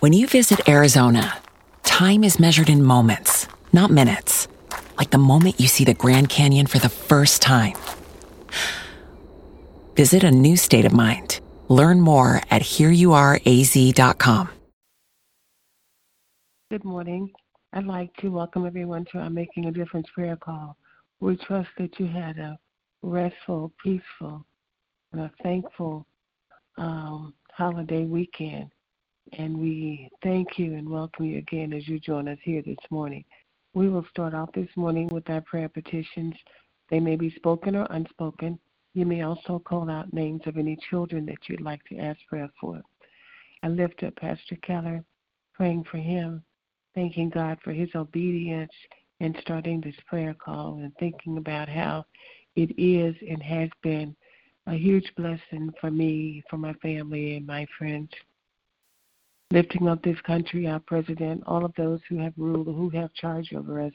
When you visit Arizona, time is measured in moments, not minutes. Like the moment you see the Grand Canyon for the first time. Visit a new state of mind. Learn more at hereyouareaz.com. Good morning. I'd like to welcome everyone to our Making a Difference prayer call. We trust that you had a restful, peaceful, and a thankful um, holiday weekend. And we thank you and welcome you again as you join us here this morning. We will start off this morning with our prayer petitions. They may be spoken or unspoken. You may also call out names of any children that you'd like to ask prayer for. I lift up Pastor Keller, praying for him, thanking God for his obedience in starting this prayer call and thinking about how it is and has been a huge blessing for me, for my family, and my friends lifting up this country, our president, all of those who have ruled, who have charge over us,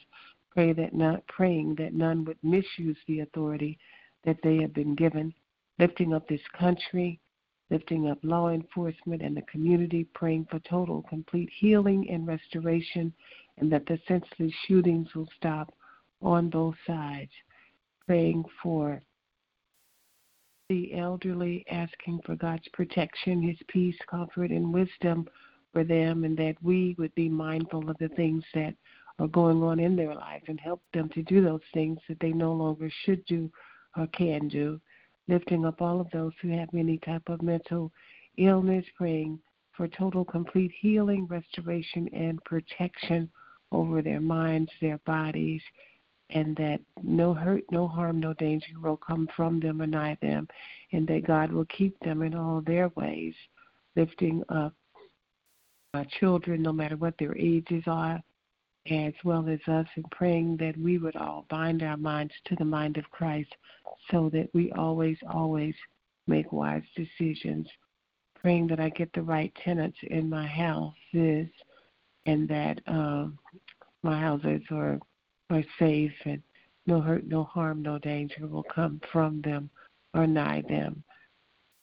pray that not praying that none would misuse the authority that they have been given, lifting up this country, lifting up law enforcement and the community, praying for total, complete healing and restoration, and that the senseless shootings will stop on both sides. Praying for the elderly, asking for God's protection, His peace, comfort, and wisdom for them, and that we would be mindful of the things that are going on in their lives and help them to do those things that they no longer should do or can do. Lifting up all of those who have any type of mental illness, praying for total, complete healing, restoration, and protection over their minds, their bodies, and that no hurt, no harm, no danger will come from them or nigh them, and that God will keep them in all their ways, lifting up our children, no matter what their ages are, as well as us, and praying that we would all bind our minds to the mind of Christ so that we always, always make wise decisions. Praying that I get the right tenants in my houses and that um, my houses are, are safe and no hurt, no harm, no danger will come from them or nigh them.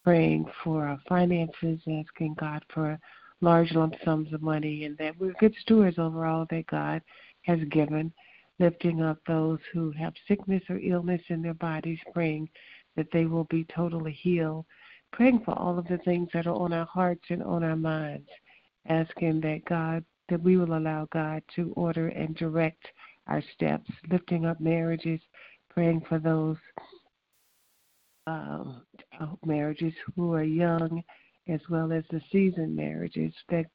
Praying for our finances, asking God for large lump sums of money and that we're good stewards over all that God has given, lifting up those who have sickness or illness in their bodies, praying that they will be totally healed, praying for all of the things that are on our hearts and on our minds, asking that God that we will allow God to order and direct our steps, lifting up marriages, praying for those um, marriages who are young as well as the seasoned marriages, that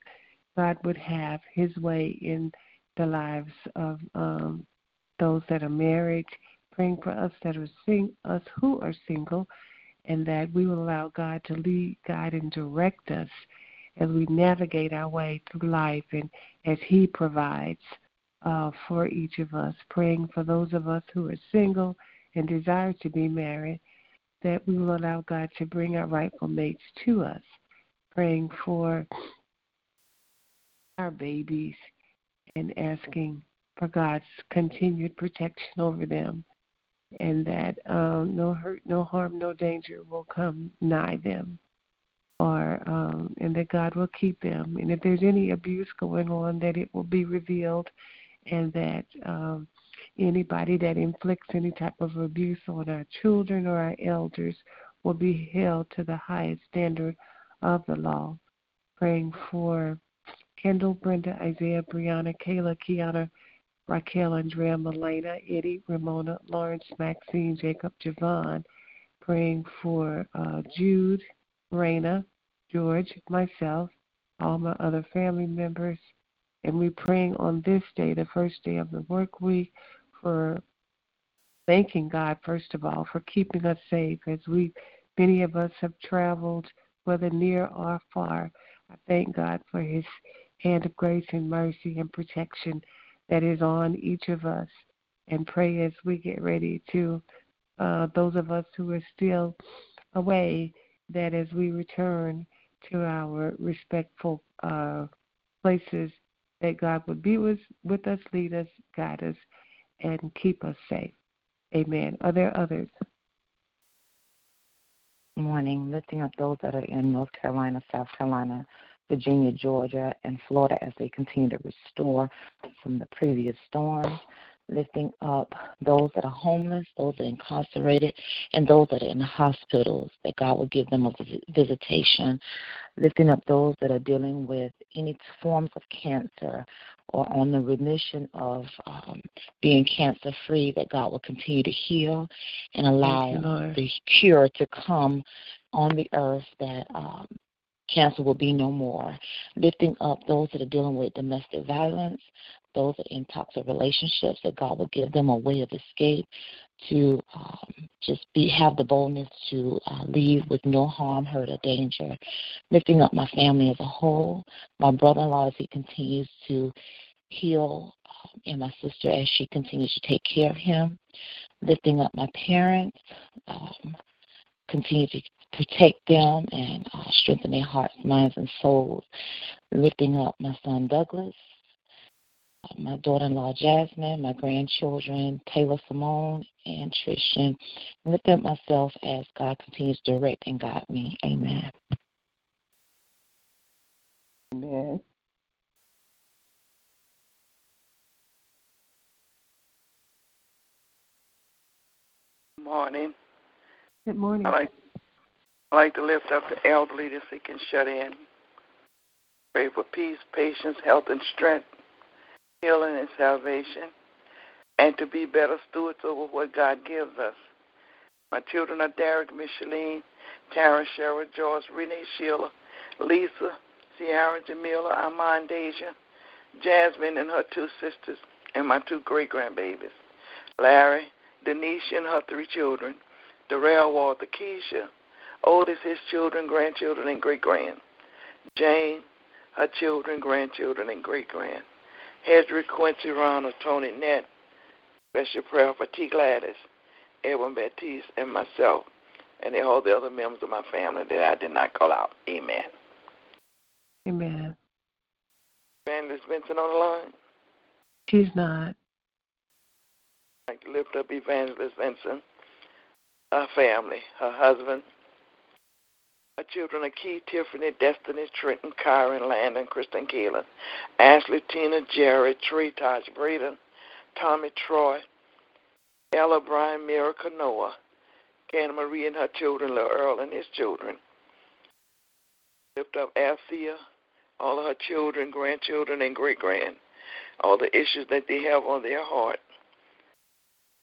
God would have His way in the lives of um, those that are married, praying for us that are sing us who are single, and that we will allow God to lead, guide, and direct us as we navigate our way through life, and as He provides uh, for each of us. Praying for those of us who are single and desire to be married, that we will allow God to bring our rightful mates to us praying for our babies and asking for God's continued protection over them and that um, no hurt, no harm, no danger will come nigh them or um, and that God will keep them. And if there's any abuse going on, that it will be revealed and that um, anybody that inflicts any type of abuse on our children or our elders will be held to the highest standard of the law. Praying for Kendall, Brenda, Isaiah, Brianna, Kayla, Kiana, Raquel, Andrea, Melena, Eddie, Ramona, Lawrence, Maxine, Jacob, Javon. Praying for uh, Jude, Raina, George, myself, all my other family members. And we're praying on this day, the first day of the work week, for thanking God, first of all, for keeping us safe as we, many of us have traveled whether near or far. I thank God for His hand of grace and mercy and protection that is on each of us. And pray as we get ready to, uh, those of us who are still away, that as we return to our respectful uh, places, that God would be with, with us, lead us, guide us, and keep us safe. Amen. Are there others? morning, lifting up those that are in North Carolina, South Carolina, Virginia, Georgia, and Florida as they continue to restore from the previous storms lifting up those that are homeless, those that are incarcerated, and those that are in the hospitals, that God will give them a visitation, lifting up those that are dealing with any forms of cancer or on the remission of um, being cancer free, that God will continue to heal and allow you, the cure to come on the earth, that um, cancer will be no more. Lifting up those that are dealing with domestic violence, those that are in toxic relationships, that God will give them a way of escape to um, just be have the boldness to uh, leave with no harm, hurt, or danger. Lifting up my family as a whole, my brother-in-law as he continues to heal, um, and my sister as she continues to take care of him. Lifting up my parents, um, continue to protect them and uh, strengthen their hearts, minds, and souls. Lifting up my son Douglas, my daughter-in-law Jasmine, my grandchildren Taylor Simone and Trishan. Lift up myself as God continues to direct and guide me. Amen. Amen. Morning. Good morning. I like, I like to lift up the elderly, the sick and shut in. Pray for peace, patience, health, and strength healing and salvation, and to be better stewards over what God gives us. My children are Derek, Micheline, Tara, Cheryl, Joyce, Renee, Sheila, Lisa, Sierra, Jamila, Armand, Deja, Jasmine and her two sisters, and my two great grandbabies, Larry, Denise and her three children, Darrell, Walter, Keisha, Otis, his children, grandchildren, and great grand, Jane, her children, grandchildren, and great grand. Hedrick, Quincy, Ronald, Tony, Nett, special prayer for T. Gladys, Edwin Baptiste, and myself, and all the other members of my family that I did not call out. Amen. Amen. Evangelist Vincent on the line? She's not. I'd like to lift up Evangelist Vincent, her family, her husband, our children are Key, Tiffany, Destiny, Trenton, Kyron, Landon, Kristen Keelan, Ashley, Tina, Jerry, Tree, Taj, Braden, Tommy, Troy, Ella, Brian, Miracle, Noah, Canna Marie and her children, Little Earl and his children. Lift up Althea, all of her children, grandchildren, and great grand, all the issues that they have on their heart.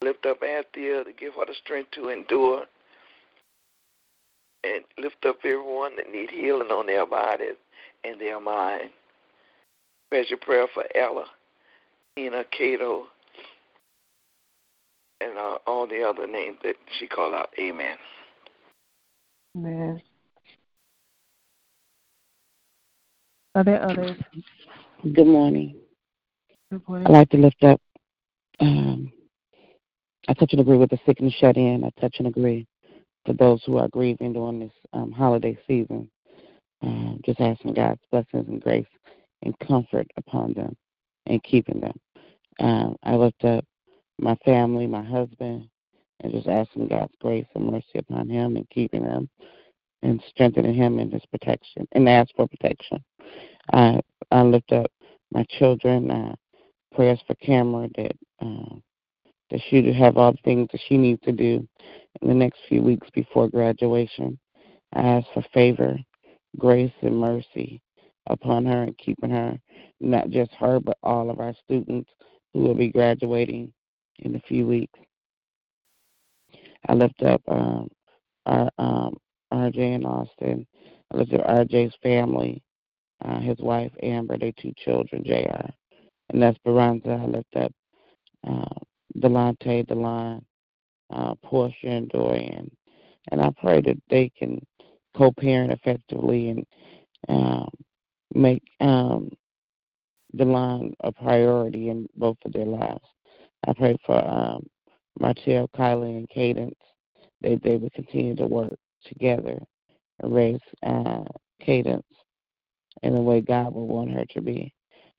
Lift up Althea to give her the strength to endure and lift up everyone that need healing on their bodies and their mind. Special prayer for Ella, Ina, Cato, and uh, all the other names that she called out. Amen. Amen. Are there others? Good morning. Good morning. I'd like to lift up. Um, I touch and agree with the sick and shut in. I touch and agree for those who are grieving during this um, holiday season. Um, just asking God's blessings and grace and comfort upon them and keeping them. Um, I lift up my family, my husband, and just asking God's grace and mercy upon him and keeping him and strengthening him in his protection and ask for protection. I I lift up my children, uh, prayers for Cameron that uh, that she would have all the things that she needs to do in the next few weeks before graduation. I ask for favor, grace, and mercy upon her and keeping her, not just her, but all of our students who will be graduating in a few weeks. I lift up um, our um, RJ in Austin. I lift up RJ's family, uh, his wife Amber, their two children, JR, and Esperanza. I lift up uh, Delante, Delon, uh, Portia, and Dorian. And I pray that they can co parent effectively and um, make um, Delon a priority in both of their lives. I pray for um, Martell, Kylie, and Cadence that they would continue to work together and raise uh, Cadence in the way God would want her to be.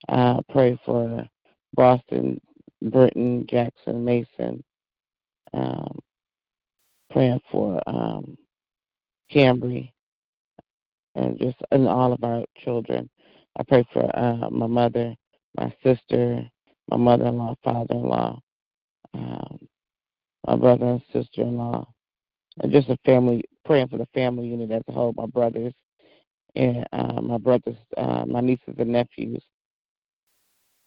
I pray for Boston, Britton, Jackson, Mason, um, praying for um, Cambry, and just and all of our children. I pray for uh, my mother, my sister, my mother-in-law, father-in-law, um, my brother and sister-in-law, and just a family. Praying for the family unit as a whole. My brothers and uh, my brothers, uh, my nieces and nephews.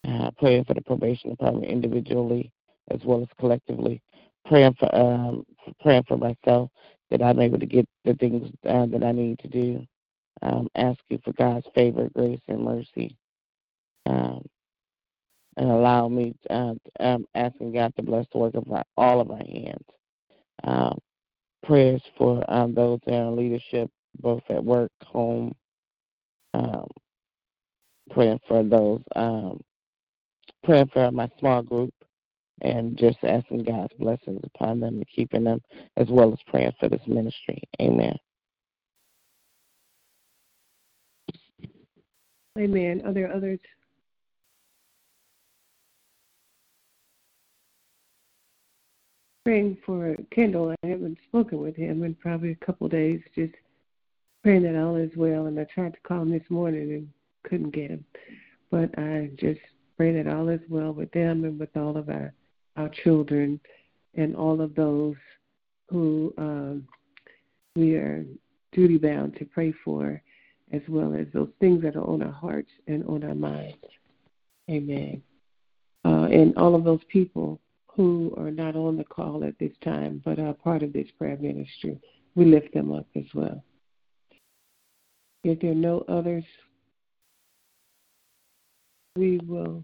Uh, praying for the probation department individually as well as collectively. Praying for um, praying for myself that I'm able to get the things uh, that I need to do. Um, ask you for God's favor, grace, and mercy. Um, and allow me, uh, um, asking God to bless the work of my, all of our hands. Um, prayers for um, those that are in leadership, both at work, home. Um, praying for those, um, praying for my small group, and just asking God's blessings upon them and keeping them, as well as praying for this ministry. Amen. Amen. Are there others? Praying for Kendall. I haven't spoken with him in probably a couple days. Just praying that all is well. And I tried to call him this morning and couldn't get him. But I just pray that all is well with them and with all of our our children and all of those who um, we are duty bound to pray for, as well as those things that are on our hearts and on our minds. Amen. Uh, and all of those people who are not on the call at this time but are part of this prayer ministry, we lift them up as well. If there are no others, we will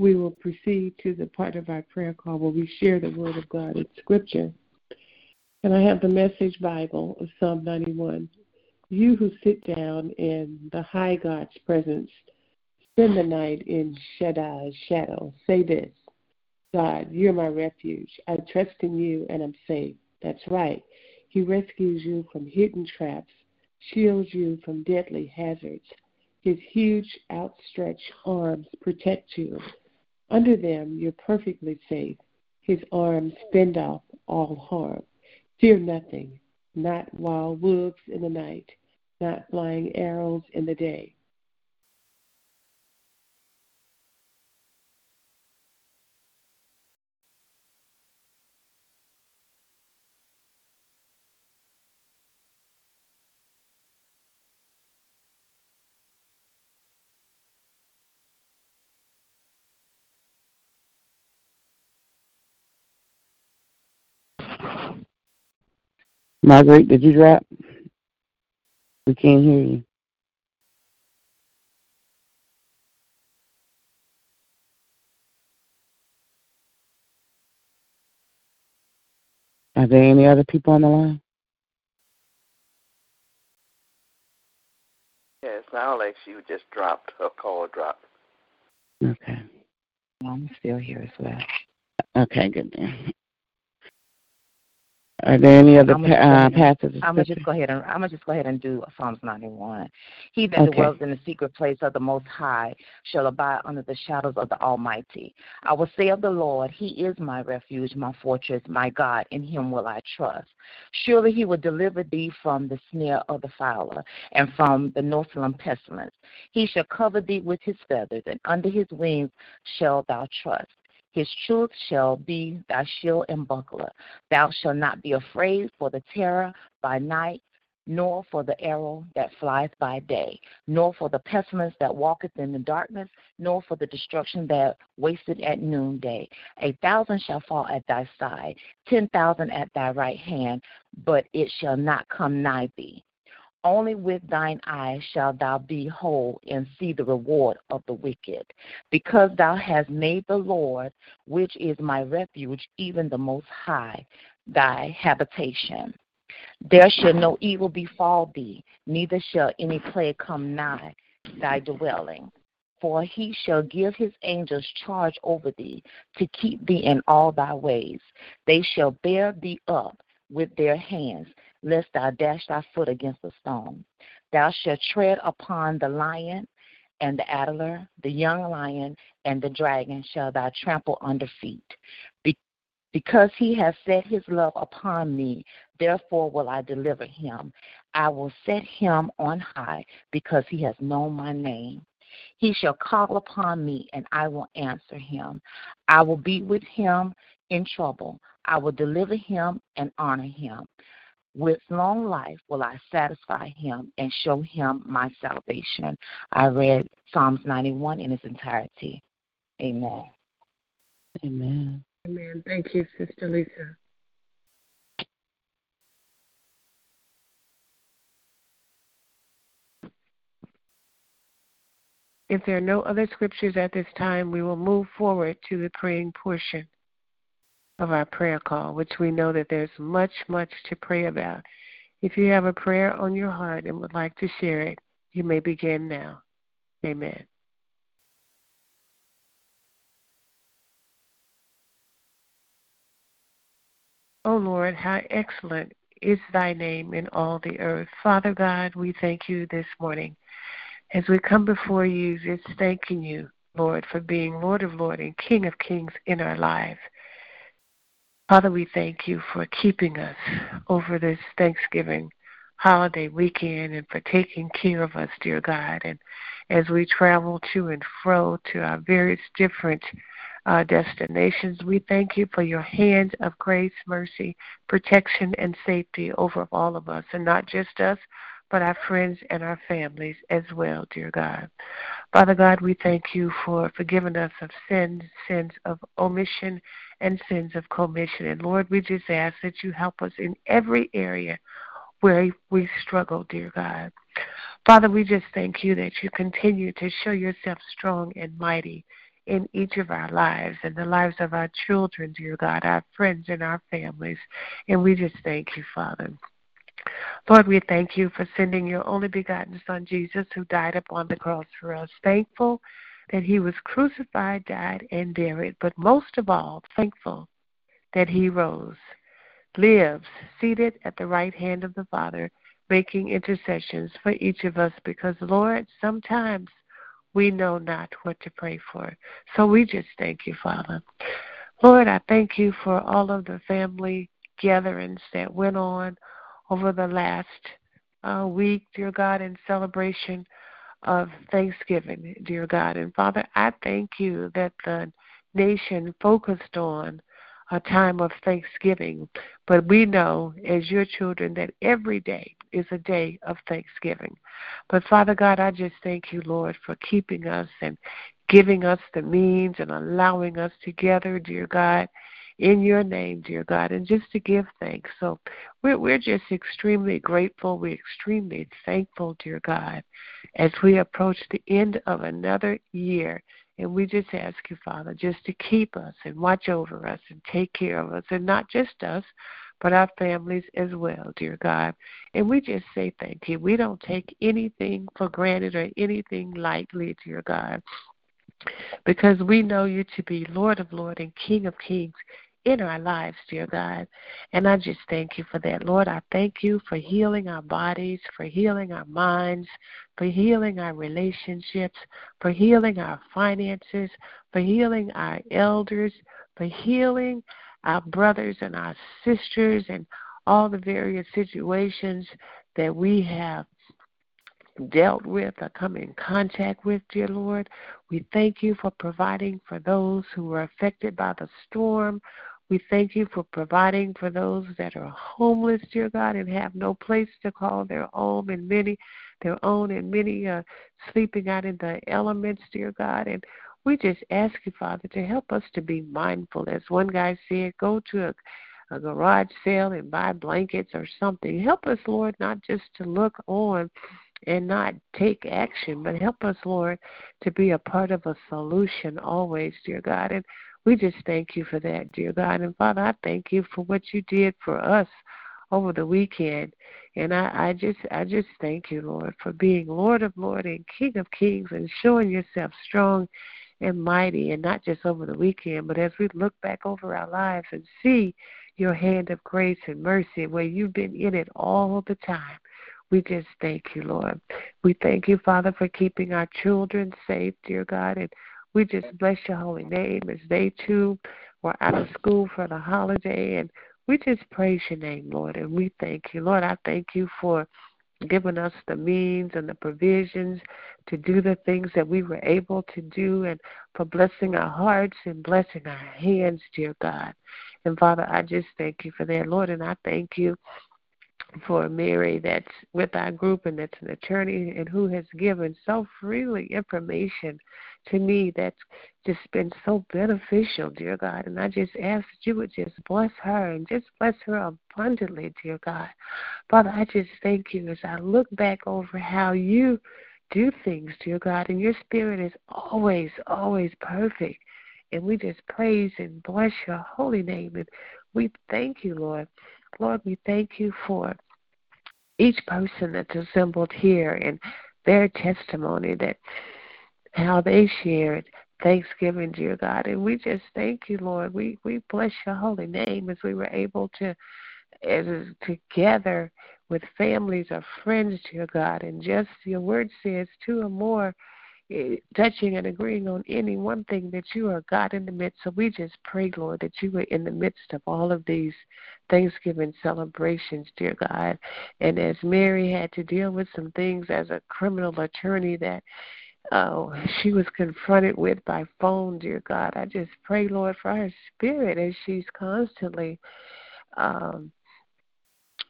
we will proceed to the part of our prayer call where we share the Word of God in Scripture. And I have the Message Bible of Psalm 91. You who sit down in the high God's presence, spend the night in Shaddai's shadow. Say this God, you're my refuge. I trust in you and I'm safe. That's right. He rescues you from hidden traps, shields you from deadly hazards. His huge outstretched arms protect you. Under them you're perfectly safe. His arms fend off all harm. Fear nothing, not wild wolves in the night, not flying arrows in the day. Marguerite, did you drop? We can't hear you. Are there any other people on the line? Yes, now like she just dropped. Her call dropped. Okay. I'm still here as well. Okay, good. Are there any other pa- uh, just, go ahead, passages? I'm gonna just go ahead and I'm gonna just go ahead and do Psalms 91. He that Okay. dwells in the secret place of the Most High shall abide under the shadows of the Almighty. I will say of the Lord, He is my refuge, my fortress, my God. In Him will I trust. Surely He will deliver thee from the snare of the fowler and from the northland pestilence. He shall cover thee with His feathers, and under His wings shalt thou trust. His truth shall be thy shield and buckler. Thou shalt not be afraid for the terror by night, nor for the arrow that flieth by day, nor for the pestilence that walketh in the darkness, nor for the destruction that wasteth at noonday. A thousand shall fall at thy side, ten thousand at thy right hand, but it shall not come nigh thee. Only with thine eyes shalt thou behold and see the reward of the wicked, because thou hast made the Lord, which is my refuge, even the Most High, thy habitation. There shall no evil befall thee, neither shall any plague come nigh thy dwelling. For he shall give his angels charge over thee, to keep thee in all thy ways. They shall bear thee up with their hands, lest thou dash thy foot against a stone. Thou shalt tread upon the lion and the adder, the young lion and the dragon shall thou trample under feet. Because he has set his love upon me, therefore will I deliver him. I will set him on high because he has known my name. He shall call upon me, and I will answer him. I will be with him in trouble. I will deliver him and honor him. With long life will I satisfy him and show him my salvation. I read Psalms 91 in its entirety. Amen. Amen. Amen. Thank you, Sister Lisa. If there are no other scriptures at this time, we will move forward to the praying portion of our prayer call, which we know that there's much, much to pray about. If you have a prayer on your heart and would like to share it, you may begin now. Amen. O oh Lord, how excellent is thy name in all the earth. Father God, we thank you this morning as we come before you, just thanking you, Lord, for being Lord of Lords and King of Kings in our lives. Father, we thank you for keeping us over this Thanksgiving holiday weekend and for taking care of us, dear God. And as we travel to and fro to our various different uh, destinations, we thank you for your hand of grace, mercy, protection, and safety over all of us, and not just us, but our friends and our families as well, dear God. Father God, we thank you for forgiving us of sins, sins of omission, and sins of commission. And Lord, we just ask that you help us in every area where we struggle, dear God. Father, we just thank you that you continue to show yourself strong and mighty in each of our lives and the lives of our children, dear God, our friends and our families. And we just thank you, Father. Lord, we thank you for sending your only begotten Son, Jesus, who died upon the cross for us. Thankful that he was crucified, died, and buried, but most of all, thankful that he rose, lives, seated at the right hand of the Father, making intercessions for each of us because, Lord, sometimes we know not what to pray for. So we just thank you, Father. Lord, I thank you for all of the family gatherings that went on over the last uh, week, dear God, in celebration of Thanksgiving, dear God. And Father, I thank you that the nation focused on a time of thanksgiving. But we know, as your children, that every day is a day of thanksgiving. But Father God, I just thank you, Lord, for keeping us and giving us the means and allowing us together, dear God, in your name, dear God, and just to give thanks. So we're, we're just extremely grateful. We're extremely thankful, dear God, as we approach the end of another year. And we just ask you, Father, just to keep us and watch over us and take care of us, and not just us, but our families as well, dear God. And we just say thank you. We don't take anything for granted or anything lightly, dear God, because we know you to be Lord of Lords and King of Kings in our lives, dear God. And I just thank you for that. Lord, I thank you for healing our bodies, for healing our minds, for healing our relationships, for healing our finances, for healing our elders, for healing our brothers and our sisters and all the various situations that we have dealt with or come in contact with, dear Lord. We thank you for providing for those who were affected by the storm. We thank you for providing for those that are homeless, dear God, and have no place to call their own, and many their own, and many are sleeping out in the elements, dear God. And we just ask you, Father, to help us to be mindful. As one guy said, go to a, a garage sale and buy blankets or something. Help us, Lord, not just to look on and not take action, but help us, Lord, to be a part of a solution always, dear God. And we just thank you for that, dear God. And Father, I thank you for what you did for us over the weekend. And I, I just I just thank you, Lord, for being Lord of Lords and King of Kings and showing yourself strong and mighty and not just over the weekend, but as we look back over our lives and see your hand of grace and mercy where you've been in it all the time. We just thank you, Lord. We thank you, Father, for keeping our children safe, dear God, and we just bless your holy name as they too were out of school for the holiday. And we just praise your name, Lord, and we thank you. Lord, I thank you for giving us the means and the provisions to do the things that we were able to do and for blessing our hearts and blessing our hands, dear God. And Father, I just thank you for that, Lord, and I thank you for Mary that's with our group and that's an attorney and who has given so freely information to me that's just been so beneficial, dear God. And I just ask that you would just bless her and just bless her abundantly, dear God. Father, I just thank you as I look back over how you do things, dear God, and your spirit is always, always perfect. And we just praise and bless your holy name. And we thank you, Lord. Lord, we thank you for each person that's assembled here and their testimony that how they shared Thanksgiving, dear God. And we just thank you, Lord. We we bless your holy name as we were able to as together with families or friends, dear God. And just your word says two or more Eh, touching and agreeing on any one thing that you are God in the midst. So we just pray, Lord, that you were in the midst of all of these Thanksgiving celebrations, dear God. And as Mary had to deal with some things as a criminal attorney that uh, she was confronted with by phone, dear God, I just pray, Lord, for her spirit as she's constantly um,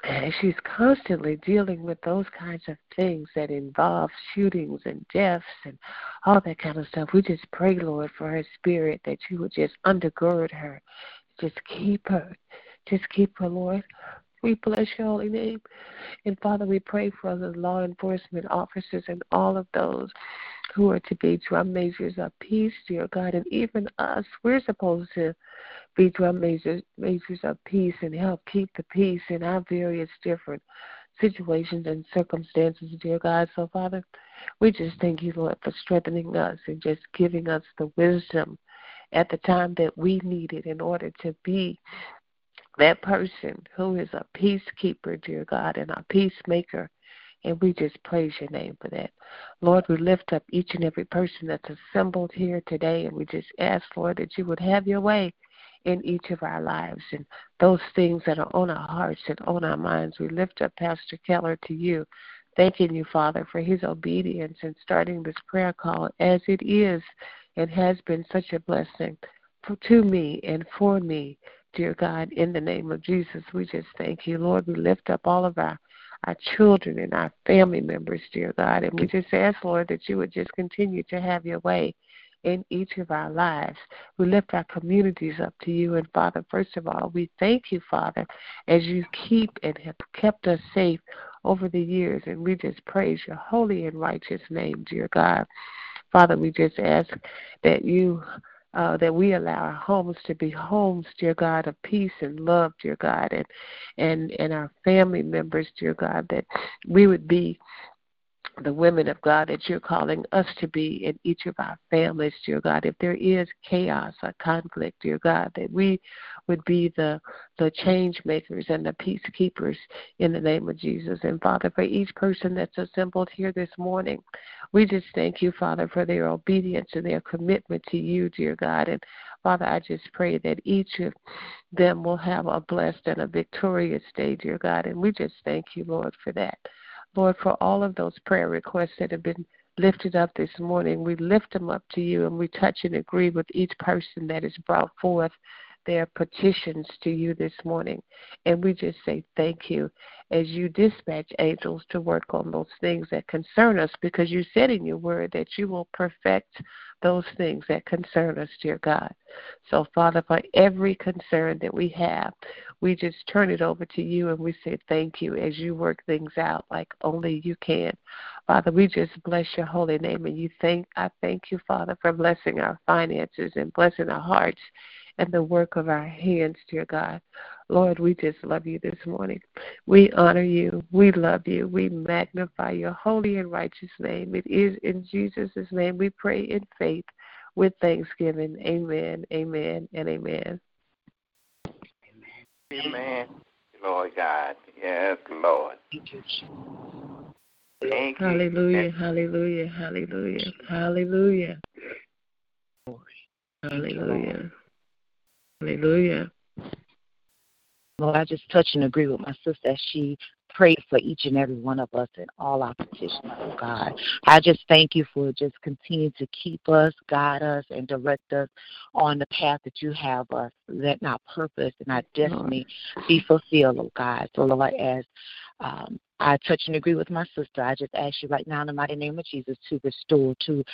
and she's constantly dealing with those kinds of things that involve shootings and deaths and all that kind of stuff. We just pray, Lord, for her spirit that you would just undergird her. Just keep her. Just keep her, Lord. We bless your holy name. And Father, we pray for the law enforcement officers and all of those who are to be drum majors of peace, dear God, and even us. We're supposed to be drum majors, majors of peace and help keep the peace in our various different situations and circumstances, dear God. So, Father, we just thank you, Lord, for strengthening us and just giving us the wisdom at the time that we need it in order to be that person who is a peacekeeper, dear God, and a peacemaker. And we just praise your name for that. Lord, we lift up each and every person that's assembled here today, and we just ask, Lord, that you would have your way in each of our lives and those things that are on our hearts and on our minds. We lift up Pastor Keller to you, thanking you, Father, for his obedience in starting this prayer call as it is and has been such a blessing to me and for me, dear God, in the name of Jesus. We just thank you, Lord. We lift up all of our our children and our family members, dear God. And we just ask, Lord, that you would just continue to have your way in each of our lives. We lift our communities up to you. And Father, first of all, we thank you, Father, as you keep and have kept us safe over the years. And we just praise your holy and righteous name, dear God. Father, we just ask that you uh, that we allow our homes to be homes, dear God, of peace and love, dear God, and and and our family members, dear God, that we would be the women of God that you're calling us to be in each of our families, dear God. If there is chaos or conflict, dear God, that we would be the the change makers and the peacekeepers in the name of Jesus. And Father, for each person that's assembled here this morning, we just thank you, Father, for their obedience and their commitment to you, dear God. And Father, I just pray that each of them will have a blessed and a victorious day, dear God. And we just thank you, Lord, for that. Lord, for all of those prayer requests that have been lifted up this morning. We lift them up to you and we touch and agree with each person that is brought forth their petitions to you this morning. And we just say thank you as you dispatch angels to work on those things that concern us because you said in your word that you will perfect those things that concern us, dear God. So, Father, for every concern that we have, we just turn it over to you and we say thank you as you work things out like only you can. Father, we just bless your holy name and you thank I thank you, Father, for blessing our finances and blessing our hearts and the work of our hands, dear God. Lord, we just love you this morning. We honor you. We love you. We magnify your holy and righteous name. It is in Jesus' name we pray in faith with thanksgiving. Amen, amen, and amen. Amen. Lord God. Yes, Lord. Thank you. Hallelujah. Hallelujah, hallelujah, hallelujah, hallelujah. Hallelujah. Lord, I just touch and agree with my sister as she prayed for each and every one of us and all our petitions, oh God. I just thank you for just continuing to keep us, guide us, and direct us on the path that you have us. Let our purpose and our destiny be fulfilled, oh God. So, Lord, as um, I touch and agree with my sister, I just ask you right now in the mighty name of Jesus to restore, to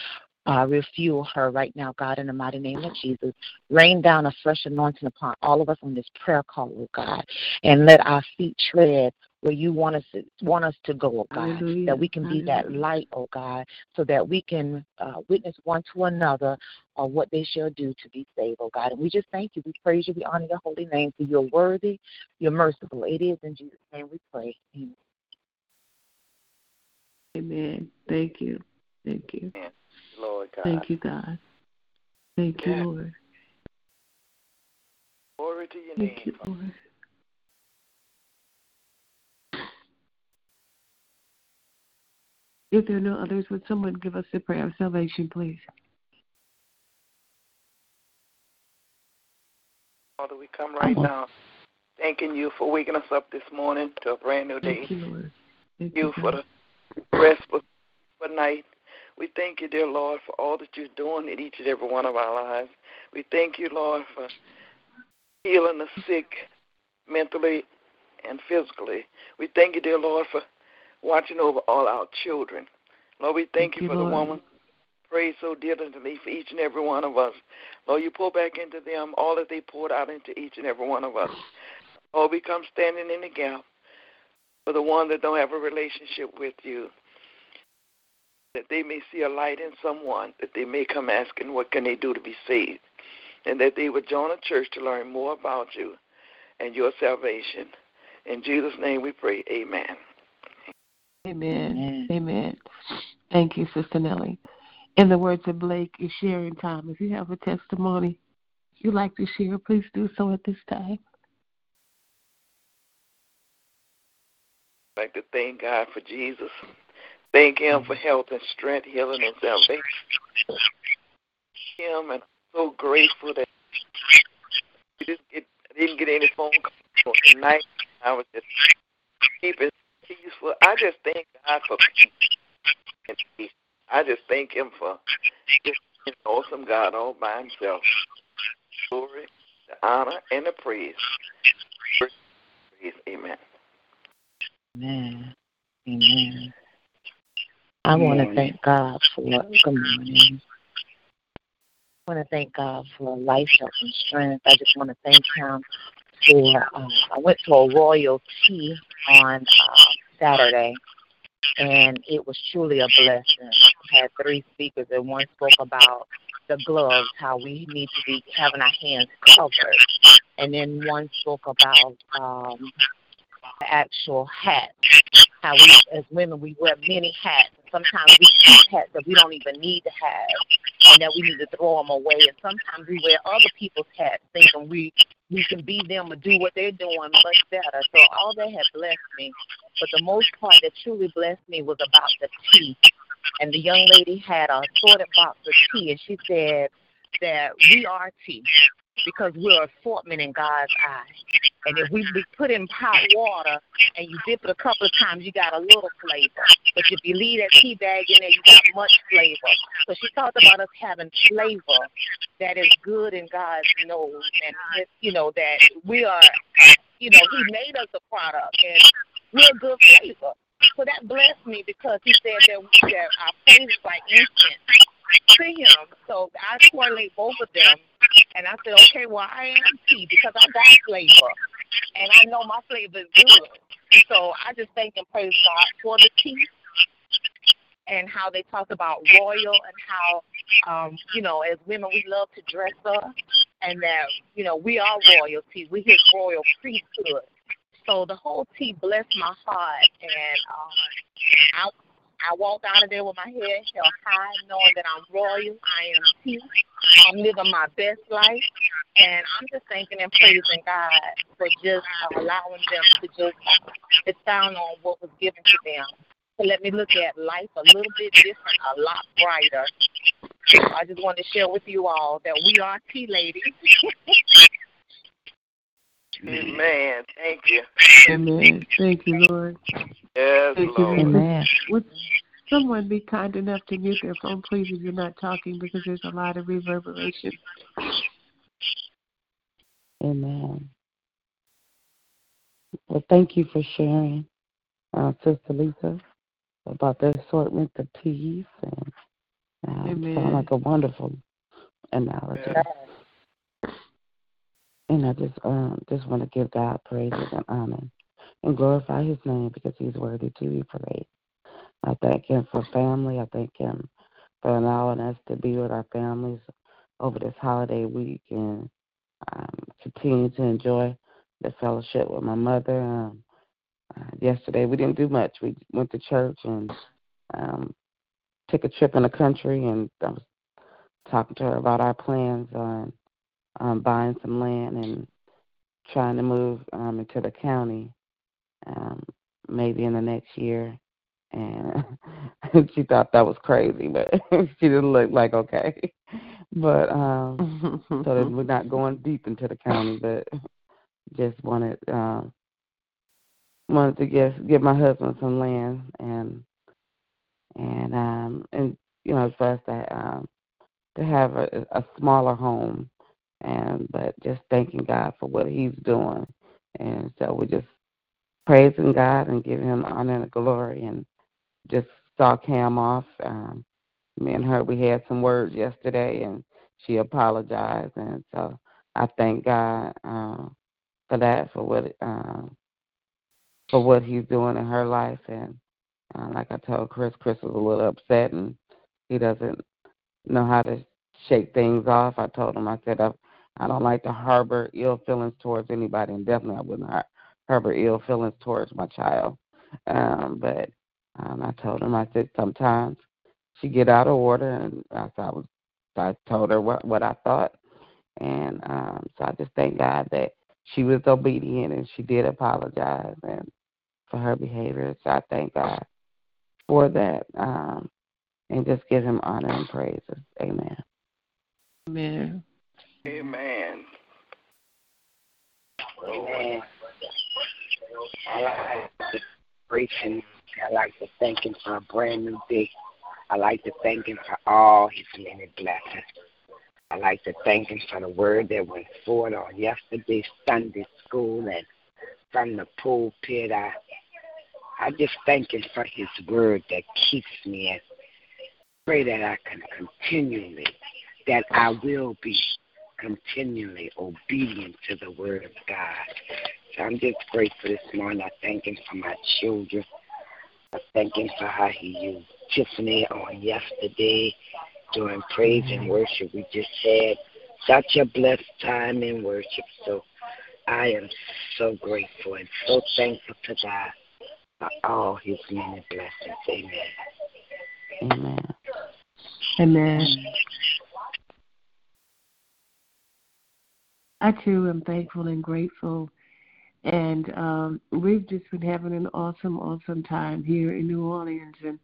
uh, refuel her right now, God, in the mighty name of Jesus. Rain down a fresh anointing upon all of us on this prayer call, oh God, and let our feet tread where you want us to, want us to go, oh God, Hallelujah. that we can be that light, oh God, so that we can uh, witness one to another of what they shall do to be saved, oh God. And we just thank you, we praise you, we honor your holy name, for you're worthy, you're merciful. It is in Jesus' name we pray. Amen. Amen. Thank you. Thank you. Lord God. Thank you, God. Thank Yeah. you, Lord. Glory to your Thank name. you, Lord. If there are no others, would someone give us the prayer of salvation, please? Father, we come right now thanking you for waking us up this morning to a brand new day. Thank you, Lord. Thank you you, for the restful night. We thank you, dear Lord, for all that you're doing in each and every one of our lives. We thank you, Lord, for healing the sick mentally and physically. We thank you, dear Lord, for watching over all our children. Lord, we thank, Thank you for Lord. the woman prayed so diligently for each and every one of us. Lord, you pour back into them all that they poured out into each and every one of us. Lord, we come standing in the gap for the one that don't have a relationship with you that they may see a light in someone, that they may come asking what can they do to be saved, and that they would join a church to learn more about you and your salvation. In Jesus' name we pray, amen. Amen. Amen. Amen. Thank you, Sister Nellie. In the words of Blake, it's sharing time. If you have a testimony you'd like to share, please do so at this time. I'd like to thank God for Jesus. Thank Him for health and strength, healing and salvation. Him and I'm so grateful that we didn't get, I didn't get any phone calls tonight. I was just keeping peaceful. I just thank God for peace. I just thank Him for just an awesome God all by Himself. Glory, the honor, and the praise. Praise, amen. Amen. Amen. I want to thank God for good morning. I want to thank God for life, health, and strength. I just want to thank Him for. Uh, I went to a royal tea on uh, Saturday, and it was truly a blessing. I had three speakers, and one spoke about the gloves, how we need to be having our hands covered, and then one spoke about um, the actual hat how we as women we wear many hats. Sometimes we keep hats that we don't even need to have, and that we need to throw them away. And sometimes we wear other people's hats, thinking we we can be them or do what they're doing much better. So all that had blessed me, but the most part that truly blessed me was about the tea. And the young lady had a sorted box of tea, and she said that we are tea because we're assortment in God's eyes. And if we put in hot water and you dip it a couple of times, you got a little flavor. But if you leave that tea bag in there, you got much flavor. So she talked about us having flavor that is good in God's nose, and you know that we are, you know, He made us a product, and we're good flavor. So that blessed me because He said that, we, that our praise is like incense to Him. So I correlate both of them, and I said, okay, well I am tea because I got flavor, and I know my flavor is good. So I just thank and praise God for the tea and how they talk about royal and how um, you know, as women we love to dress up and that, you know, we are royalty. We his royal priesthood. So the whole tea blessed my heart and um I walked out of there with my head held high, knowing that I'm royal, I am tea, I'm living my best life, and I'm just thanking and praising God for just allowing them to just expound on what was given to them. To let me look at life a little bit different, a lot brighter. I just wanted to share with you all that we are tea ladies, Amen. Thank you. Amen. Thank you, Lord. Yes, Thank you, Lord. Lord. Amen. Would someone be kind enough to mute their phone, please, if you're not talking, because there's a lot of reverberation. Amen. Well, thank you for sharing, uh, Sister Lisa, about the assortment of teas. And uh, Amen. sound like a wonderful analogy. And I just um, just want to give God praises and honor and glorify His name because He's worthy to be praised. I thank Him for family. I thank Him for allowing us to be with our families over this holiday week and um, continue to enjoy the fellowship with my mother. Um, uh, yesterday we didn't do much. We went to church and um, took a trip in the country, and I was talking to her about our plans on um, buying some land and trying to move um, into the county um, maybe in the next year. And she thought that was crazy, but she didn't look like okay. But um, so that we're not going deep into the county, but just wanted um, wanted to get give my husband some land and and um and you know for us to um to have a, a smaller home and but just thanking God for what He's doing, and so we're just praising God and giving Him honor and glory, and just saw Cam off. Um, me and her, we had some words yesterday, and she apologized, and so I thank God uh, for that, for what um, for what He's doing in her life, and uh, like I told Chris, Chris was a little upset, and he doesn't know how to shake things off. I told him, I said, I, I don't like to harbor ill feelings towards anybody, and definitely I wouldn't harbor ill feelings towards my child. Um, but um, I told him, I said, sometimes she get out of order, and I, I was, I told her what what I thought, and um, so I just thank God that she was obedient and she did apologize and for her behavior. So I thank God for that. Um, and just give him honor and praises. Amen. Amen. Amen. Amen. I like to praise. I like to thank him for a brand new day. I like to thank him for all his many blessings. I like to thank him for the word that went forward on yesterday's Sunday school and from the pulpit. I I just thank him for his word that keeps me and pray that I can continually, that I will be continually obedient to the word of God. So I'm just grateful this morning. I thank him for my children. I thank him for how he used Tiffany on yesterday during praise and worship. We just had such a blessed time in worship. So I am so grateful and so thankful to God for all his many blessings. Amen. Amen. Amen. I too am thankful and grateful. And um, we've just been having an awesome, awesome time here in New Orleans. And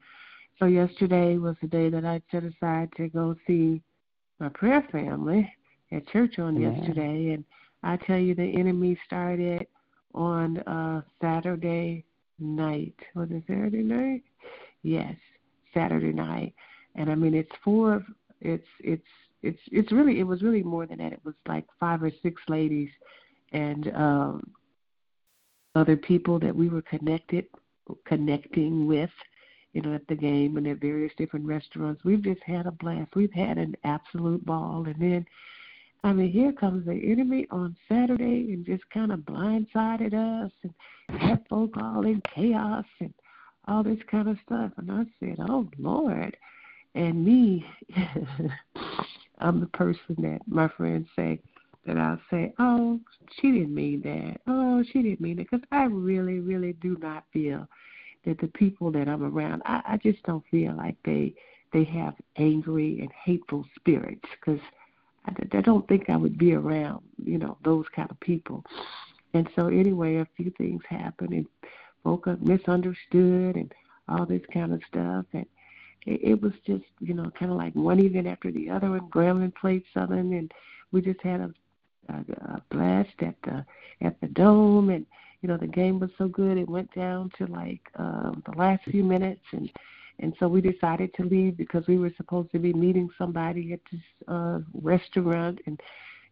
so yesterday was the day that I set aside to go see my prayer family at church on Amen. yesterday. And I tell you, the enemy started on uh, Saturday night. Was it Saturday night? Yes, Saturday night. And I mean, it's four. It's it's it's it's really it was really more than that. It was like five or six ladies and um, other people that we were connected connecting with, you know, at the game and at various different restaurants. We've just had a blast. We've had an absolute ball. And then, I mean, here comes the enemy on Saturday and just kind of blindsided us and had folk all in chaos and all this kind of stuff. And I said, oh Lord. And me, I'm the person that my friends say that I'll say, oh, she didn't mean that. Oh, she didn't mean it. Because I really, really do not feel that the people that I'm around, I, I just don't feel like they they have angry and hateful spirits. Because I, I don't think I would be around, you know, those kind of people. And so anyway, a few things happened and folk are misunderstood and all this kind of stuff and it, it was just you know kind of like one event after the other and Grambling played Southern and we just had a a, a blast at the at the dome, and you know the game was so good it went down to like um, the last few minutes, and and so we decided to leave because we were supposed to be meeting somebody at this uh, restaurant, and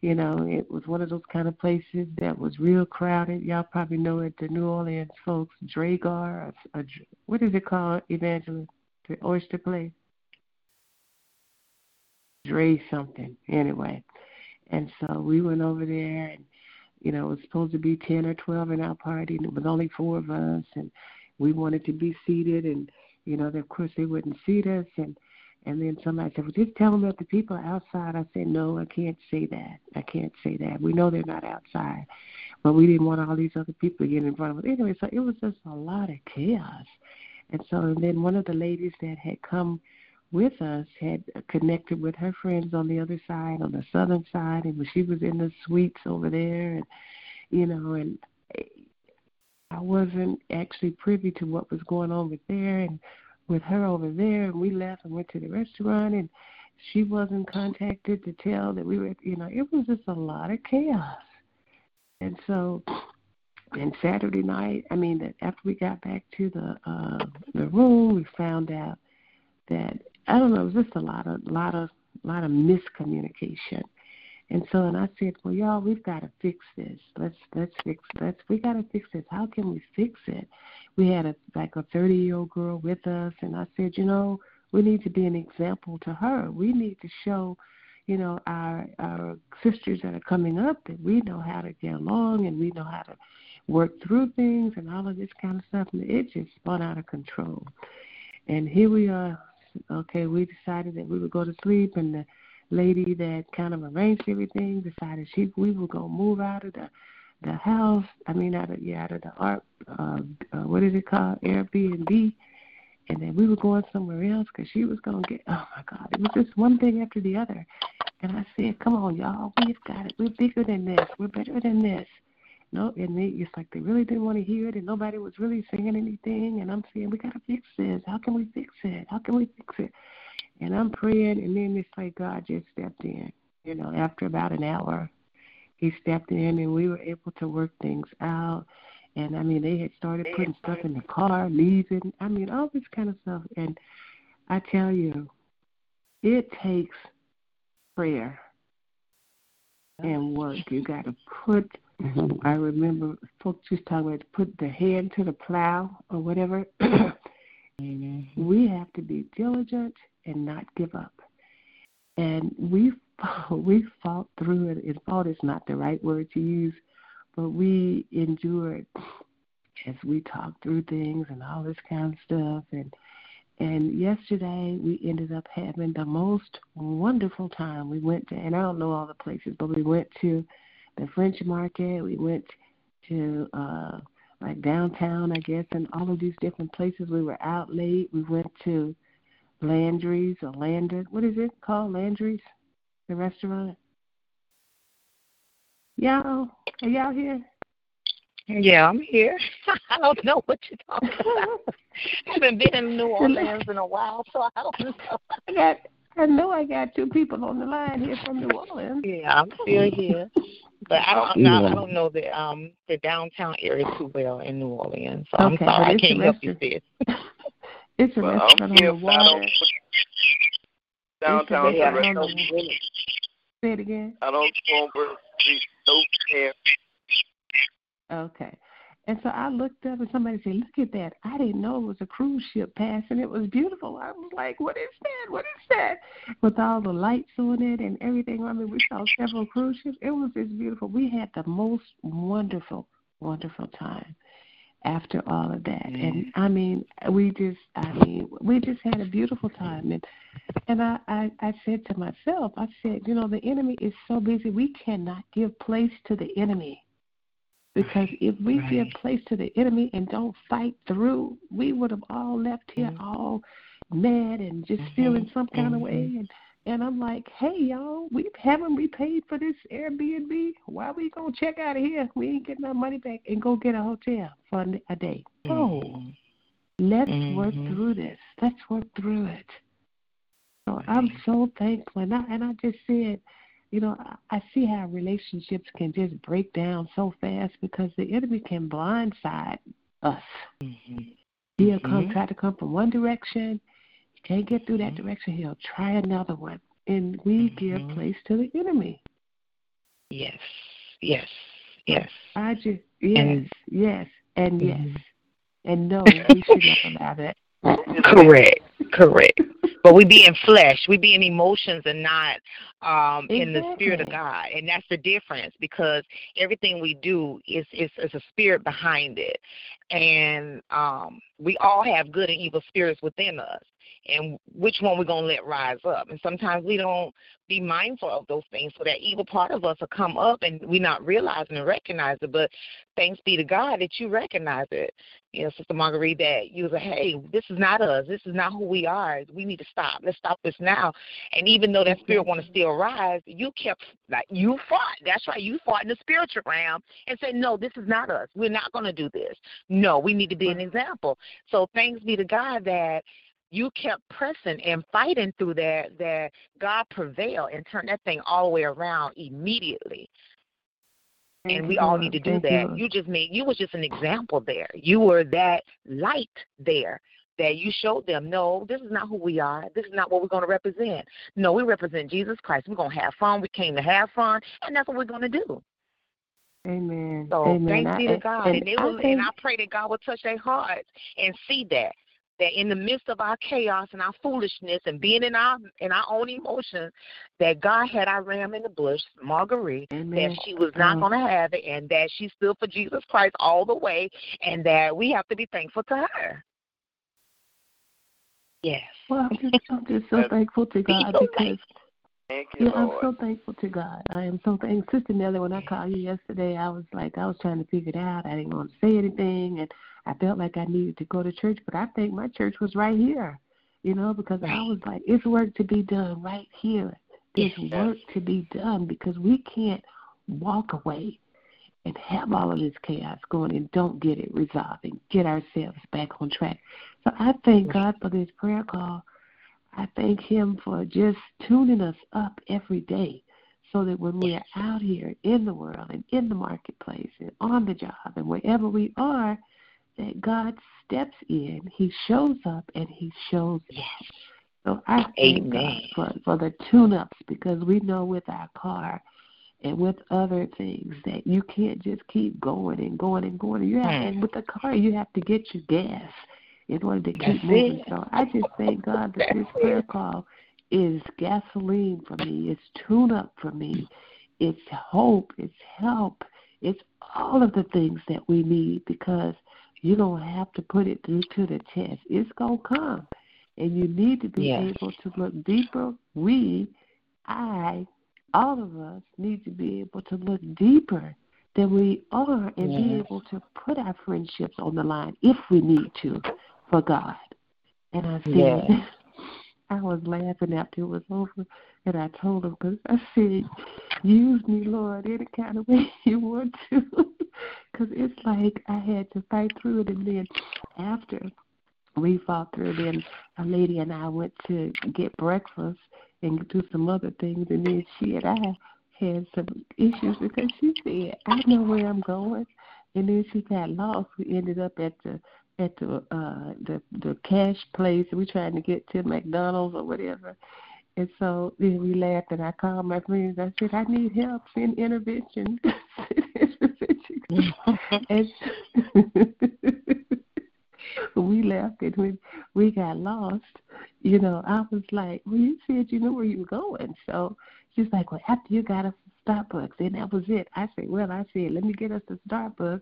you know it was one of those kind of places that was real crowded. Y'all probably know it, the New Orleans folks, Dragar, a, a, what is it called, Evangelist, oyster place. Dre something anyway. And so we went over there and you know, it was supposed to be ten or twelve in our party and it was only four of us and we wanted to be seated and you know, of course they wouldn't seat us and and then somebody said, Well just tell them that the people are outside. I said, No, I can't say that. I can't say that. We know they're not outside. But we didn't want all these other people getting in front of us. Anyway, so it was just a lot of chaos. And so and then one of the ladies that had come with us had connected with her friends on the other side, on the southern side, and she was in the suites over there, and you know, and I wasn't actually privy to what was going on with there and with her over there, and we left and went to the restaurant, and she wasn't contacted to tell that we were, you know, it was just a lot of chaos, and so. And Saturday night, I mean, that after we got back to the uh, the room, we found out that I don't know, it was just a lot of lot of lot of miscommunication. And so and I said, Well y'all, we've gotta fix this. Let's let's fix let's we gotta fix this. How can we fix it? We had a like a thirty year old girl with us and I said, you know, we need to be an example to her. We need to show, you know, our our sisters that are coming up that we know how to get along and we know how to work through things and all of this kind of stuff and it just spun out of control. And here we are okay, we decided that we would go to sleep, and the lady that kind of arranged everything decided she we were gonna move out of the the house. I mean, out of yeah, out of the art. Uh, uh, what is it called? Airbnb. And then we were going somewhere else because she was gonna get. Oh my God! It was just one thing after the other. And I said, "Come on, y'all, we've got it. We're bigger than this. We're better than this." No, and they, it's like they really didn't want to hear it, and nobody was really saying anything. And I'm saying, we gotta fix this. How can we fix it? How can we fix it? And I'm praying, and then it's like God just stepped in. You know, after about an hour, He stepped in, and we were able to work things out. And I mean, they had started putting stuff in the car, leaving. I mean, all this kind of stuff. And I tell you, it takes prayer and work. You got to put Mm-hmm. I remember folks just talking about put the hand to the plow or whatever. mm-hmm. We have to be diligent and not give up. And we we fought through it. And fought is not the right word to use, but we endured as we talked through things and all this kind of stuff. And and yesterday we ended up having the most wonderful time. We went to, and I don't know all the places, but we went to the French Market. We went to uh like downtown, I guess, and all of these different places. We were out late. We went to Landry's or Lander. What is it called? Landry's, the restaurant. Y'all, are y'all here? Yeah, I'm here. I don't know what you're talking about. I haven't been in New Orleans in a while, so I don't know. I got. I know I got two people on the line here from New Orleans. Yeah, I'm still here. But I don't know. I don't know the um the downtown area too well in New Orleans, so okay, I'm sorry I can't help you sis. it's a well, restaurant on the water. Downtown it's a restaurant Say it again. I don't remember the Okay. And so I looked up and somebody said, Look at that. I didn't know it was a cruise ship passing. It was beautiful. I was like, What is that? What is that? With all the lights on it and everything. I mean, we saw several cruise ships. It was just beautiful. We had the most wonderful, wonderful time after all of that. Mm. And I mean, we just I mean, we just had a beautiful time and and I, I I said to myself, I said, you know, the enemy is so busy we cannot give place to the enemy because if we right. give place to the enemy and don't fight through, we would have all left here mm-hmm. all mad and just mm-hmm. feeling some kind mm-hmm. of way. And and I'm like, hey y'all, we haven't repaid for this Airbnb. Why are we gonna check out of here? We ain't getting our money back and go get a hotel for a day. Oh, let's work mm-hmm. through this. Let's work through it. So I'm so thankful, and I and I just said you know, I see how relationships can just break down so fast because the enemy can blindside us. Mm-hmm. He'll come mm-hmm. try to come from one direction. He can't get through that mm-hmm. direction. He'll try another one, and we give mm-hmm. place to the enemy. Yes, yes, yes. I just yes, and, yes, and yes, mm-hmm. and no, we should not allow that. Correct, correct. But we be in flesh, we be in emotions, and not um exactly. in the spirit of God, and that's the difference because everything we do is is, is a spirit behind it, and um we all have good and evil spirits within us and which one we're going to let rise up. And sometimes we don't be mindful of those things. So that evil part of us will come up and we're not realizing and recognize it. But thanks be to God that you recognize it. You know, Sister Marguerite, that you say, hey, this is not us. This is not who we are. We need to stop. Let's stop this now. And even though that spirit want to still rise, you kept, like, you fought. That's right. You fought in the spiritual realm and said, no, this is not us. We're not going to do this. No, we need to be an example. So thanks be to God that you kept pressing and fighting through that, that God prevailed and turned that thing all the way around immediately. Thank and we all need to do that. You. you just made you was just an example there. You were that light there that you showed them, no, this is not who we are. This is not what we're going to represent. No, we represent Jesus Christ. We're going to have fun. We came to have fun, and that's what we're going to do. Amen. So Amen. thanks be to God, and, and, it will, and I pray that God will touch their hearts and see that that in the midst of our chaos and our foolishness and being in our in our own emotions, that God had our ram in the bush, Marguerite, Amen. that she was not mm. going to have it, and that she stood for Jesus Christ all the way, and that we have to be thankful to her. Yes. Well, I'm just, I'm just so thankful to God because Thank you, yeah, Lord. I'm so thankful to God. I am so thankful. Sister Nellie, when I called you yesterday, I was like, I was trying to figure it out. I didn't want to say anything, and I felt like I needed to go to church, but I think my church was right here, you know, because. I was like, it's work to be done right here. There's yes. work to be done because we can't walk away and have all of this chaos going and don't get it resolved and get ourselves back on track. So I thank God for this prayer call I thank Him for just tuning us up every day so that when we're out here in the world and in the marketplace and on the job and wherever we are, that God steps in, He shows up, and He shows yes. So I thank Amen. God for, for the tune ups because we know with our car and with other things that you can't just keep going and going and going. You have, mm. and with the car, you have to get your gas in order to keep moving. So I just thank God that this prayer call is gasoline for me. It's tune up for me. It's hope. It's help. It's all of the things that we need because you don't have to put it through to the test. It's going to come. And you need to be yes. able to look deeper. We, I, all of us need to be able to look deeper than we are and yes. be able to put our friendships on the line if we need to for God. And I said, yes. I was laughing after it was over, and I told him, because I said, use me, Lord, any kind of way you want to. Because it's like I had to fight through it. And then after we fought through, it, then a lady and I went to get breakfast and do some other things. And then she and I had some issues because she said, I know where I'm going. And then she got lost. We ended up at the at the uh the the cash place. We trying to get to McDonald's or whatever. And so then we laughed and I called my friends. I said, I need help, send intervention. and we left and when we got lost, you know, I was like, Well you said you knew where you were going. So she's like, Well after you got us to Starbucks and that was it. I said, Well I said, Let me get us to Starbucks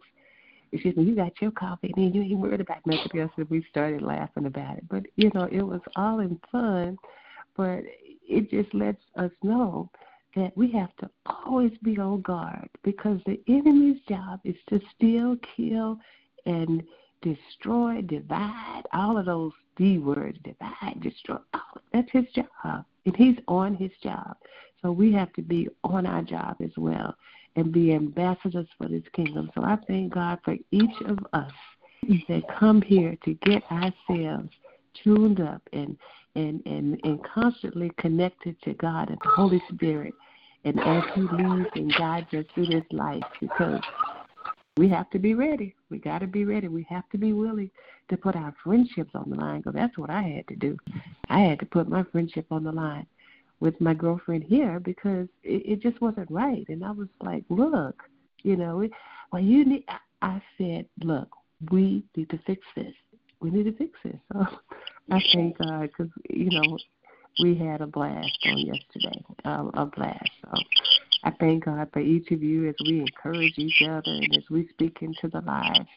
excuse me, you got your coffee and you ain't worried about nothing else and we started laughing about it. But, you know, it was all in fun but it just lets us know that we have to always be on guard because the enemy's job is to steal, kill, and destroy, divide, all of those D words, divide, destroy. Oh, that's his job. And he's on his job. So we have to be on our job as well and be ambassadors for this kingdom. So I thank God for each of us that come here to get ourselves tuned up and and and, and constantly connected to God and the Holy Spirit and as He leads and guides us through this life, because we have to be ready. We got to be ready. We have to be willing to put our friendships on the line because that's what I had to do. I had to put my friendship on the line with my girlfriend here because it, it just wasn't right. And I was like, look, you know, well, you need. I said, look, we need to fix this. We need to fix this. So I thank God because you know we had a blast on yesterday, um, a blast. So I thank God for each of you as we encourage each other and as we speak into the lives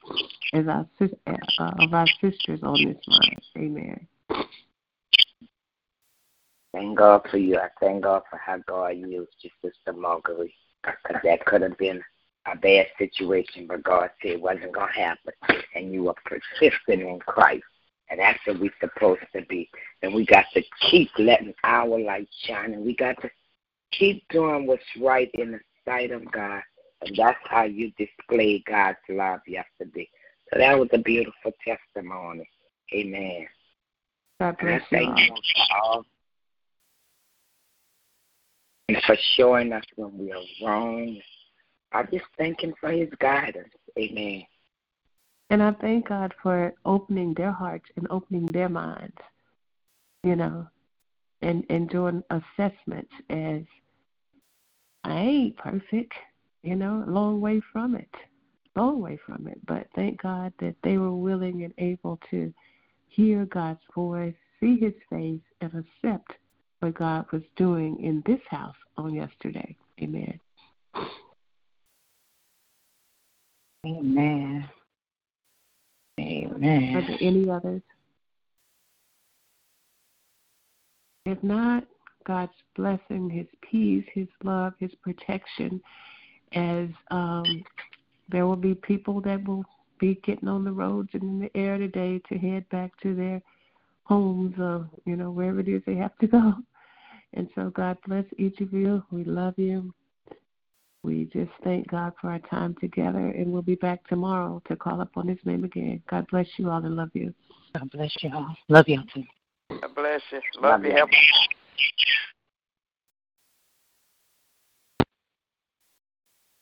as our, uh, of our sisters on this line. Amen. Thank God for you. I thank God for how God used you, Sister Marguerite. Because that could have been a bad situation, but God said it wasn't going to happen. And you were persistent in Christ. And that's what we're supposed to be. And we got to keep letting our light shine. And we got to keep doing what's right in the sight of God. And that's how you displayed God's love yesterday. So that was a beautiful testimony. Amen. God bless you all. And for showing us when we are wrong. I just thank Him for His guidance. Amen. And I thank God for opening their hearts and opening their minds, you know, and, and doing assessments as I ain't perfect, you know, a long way from it. Long way from it. But thank God that they were willing and able to hear God's voice, see his face, and accept what God was doing in this house on yesterday. Amen. Amen. Amen. Are there any others? If not, God's blessing, His peace, His love, His protection, as um, there will be people that will be getting on the roads and in the air today to head back to their homes, uh, you know, wherever it is they have to go. And so God bless each of you. We love you. We just thank God for our time together, and we'll be back tomorrow to call upon His name again. God bless you all and love you. God bless you all. Love you all too. God bless you. Love, love you. you.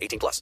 18 plus.